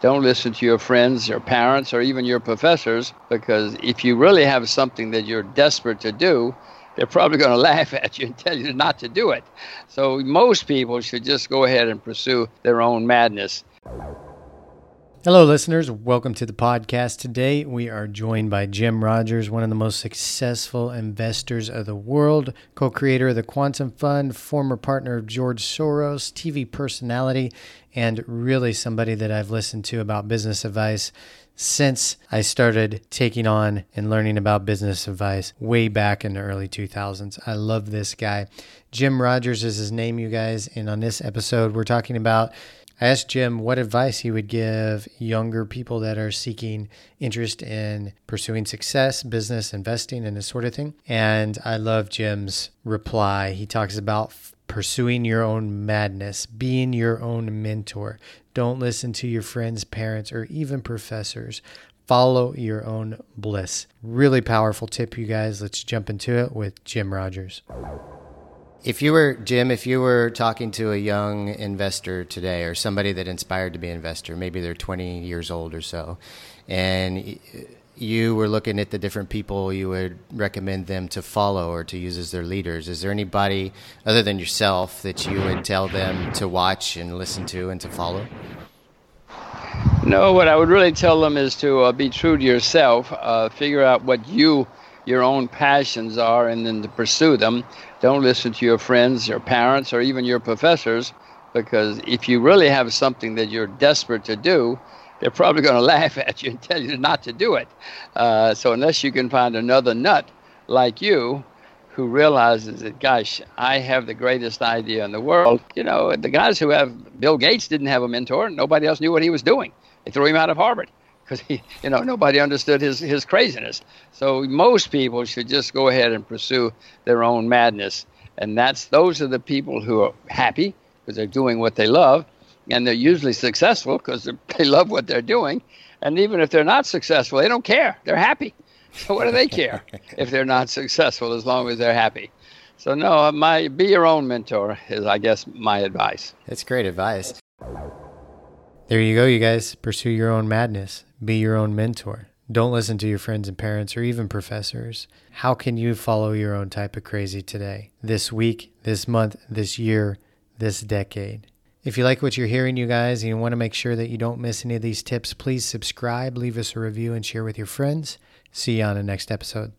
Don't listen to your friends, your parents, or even your professors, because if you really have something that you're desperate to do, they're probably going to laugh at you and tell you not to do it. So most people should just go ahead and pursue their own madness. Hello, listeners. Welcome to the podcast. Today, we are joined by Jim Rogers, one of the most successful investors of the world, co creator of the Quantum Fund, former partner of George Soros, TV personality, and really somebody that I've listened to about business advice since I started taking on and learning about business advice way back in the early 2000s. I love this guy. Jim Rogers is his name, you guys. And on this episode, we're talking about I asked Jim what advice he would give younger people that are seeking interest in pursuing success, business, investing, and this sort of thing. And I love Jim's reply. He talks about pursuing your own madness, being your own mentor. Don't listen to your friends, parents, or even professors. Follow your own bliss. Really powerful tip, you guys. Let's jump into it with Jim Rogers. If you were Jim, if you were talking to a young investor today, or somebody that inspired to be an investor, maybe they're 20 years old or so, and you were looking at the different people you would recommend them to follow or to use as their leaders, is there anybody other than yourself that you would tell them to watch and listen to and to follow? No, what I would really tell them is to uh, be true to yourself, uh, figure out what you your own passions are and then to pursue them. Don't listen to your friends, your parents, or even your professors, because if you really have something that you're desperate to do, they're probably going to laugh at you and tell you not to do it. Uh, so unless you can find another nut like you who realizes that, gosh, I have the greatest idea in the world. You know, the guys who have Bill Gates didn't have a mentor. Nobody else knew what he was doing. They threw him out of Harvard because he, you know, nobody understood his his craziness. So most people should just go ahead and pursue their own madness, and that's those are the people who are happy because they're doing what they love, and they're usually successful because they love what they're doing, and even if they're not successful, they don't care. They're happy. So what do they care if they're not successful as long as they're happy? So no, uh, my be your own mentor is, I guess, my advice. That's great advice. There you go, you guys. Pursue your own madness. Be your own mentor. Don't listen to your friends and parents or even professors. How can you follow your own type of crazy today, this week, this month, this year, this decade? If you like what you're hearing, you guys, and you want to make sure that you don't miss any of these tips, please subscribe, leave us a review, and share with your friends. See you on the next episode.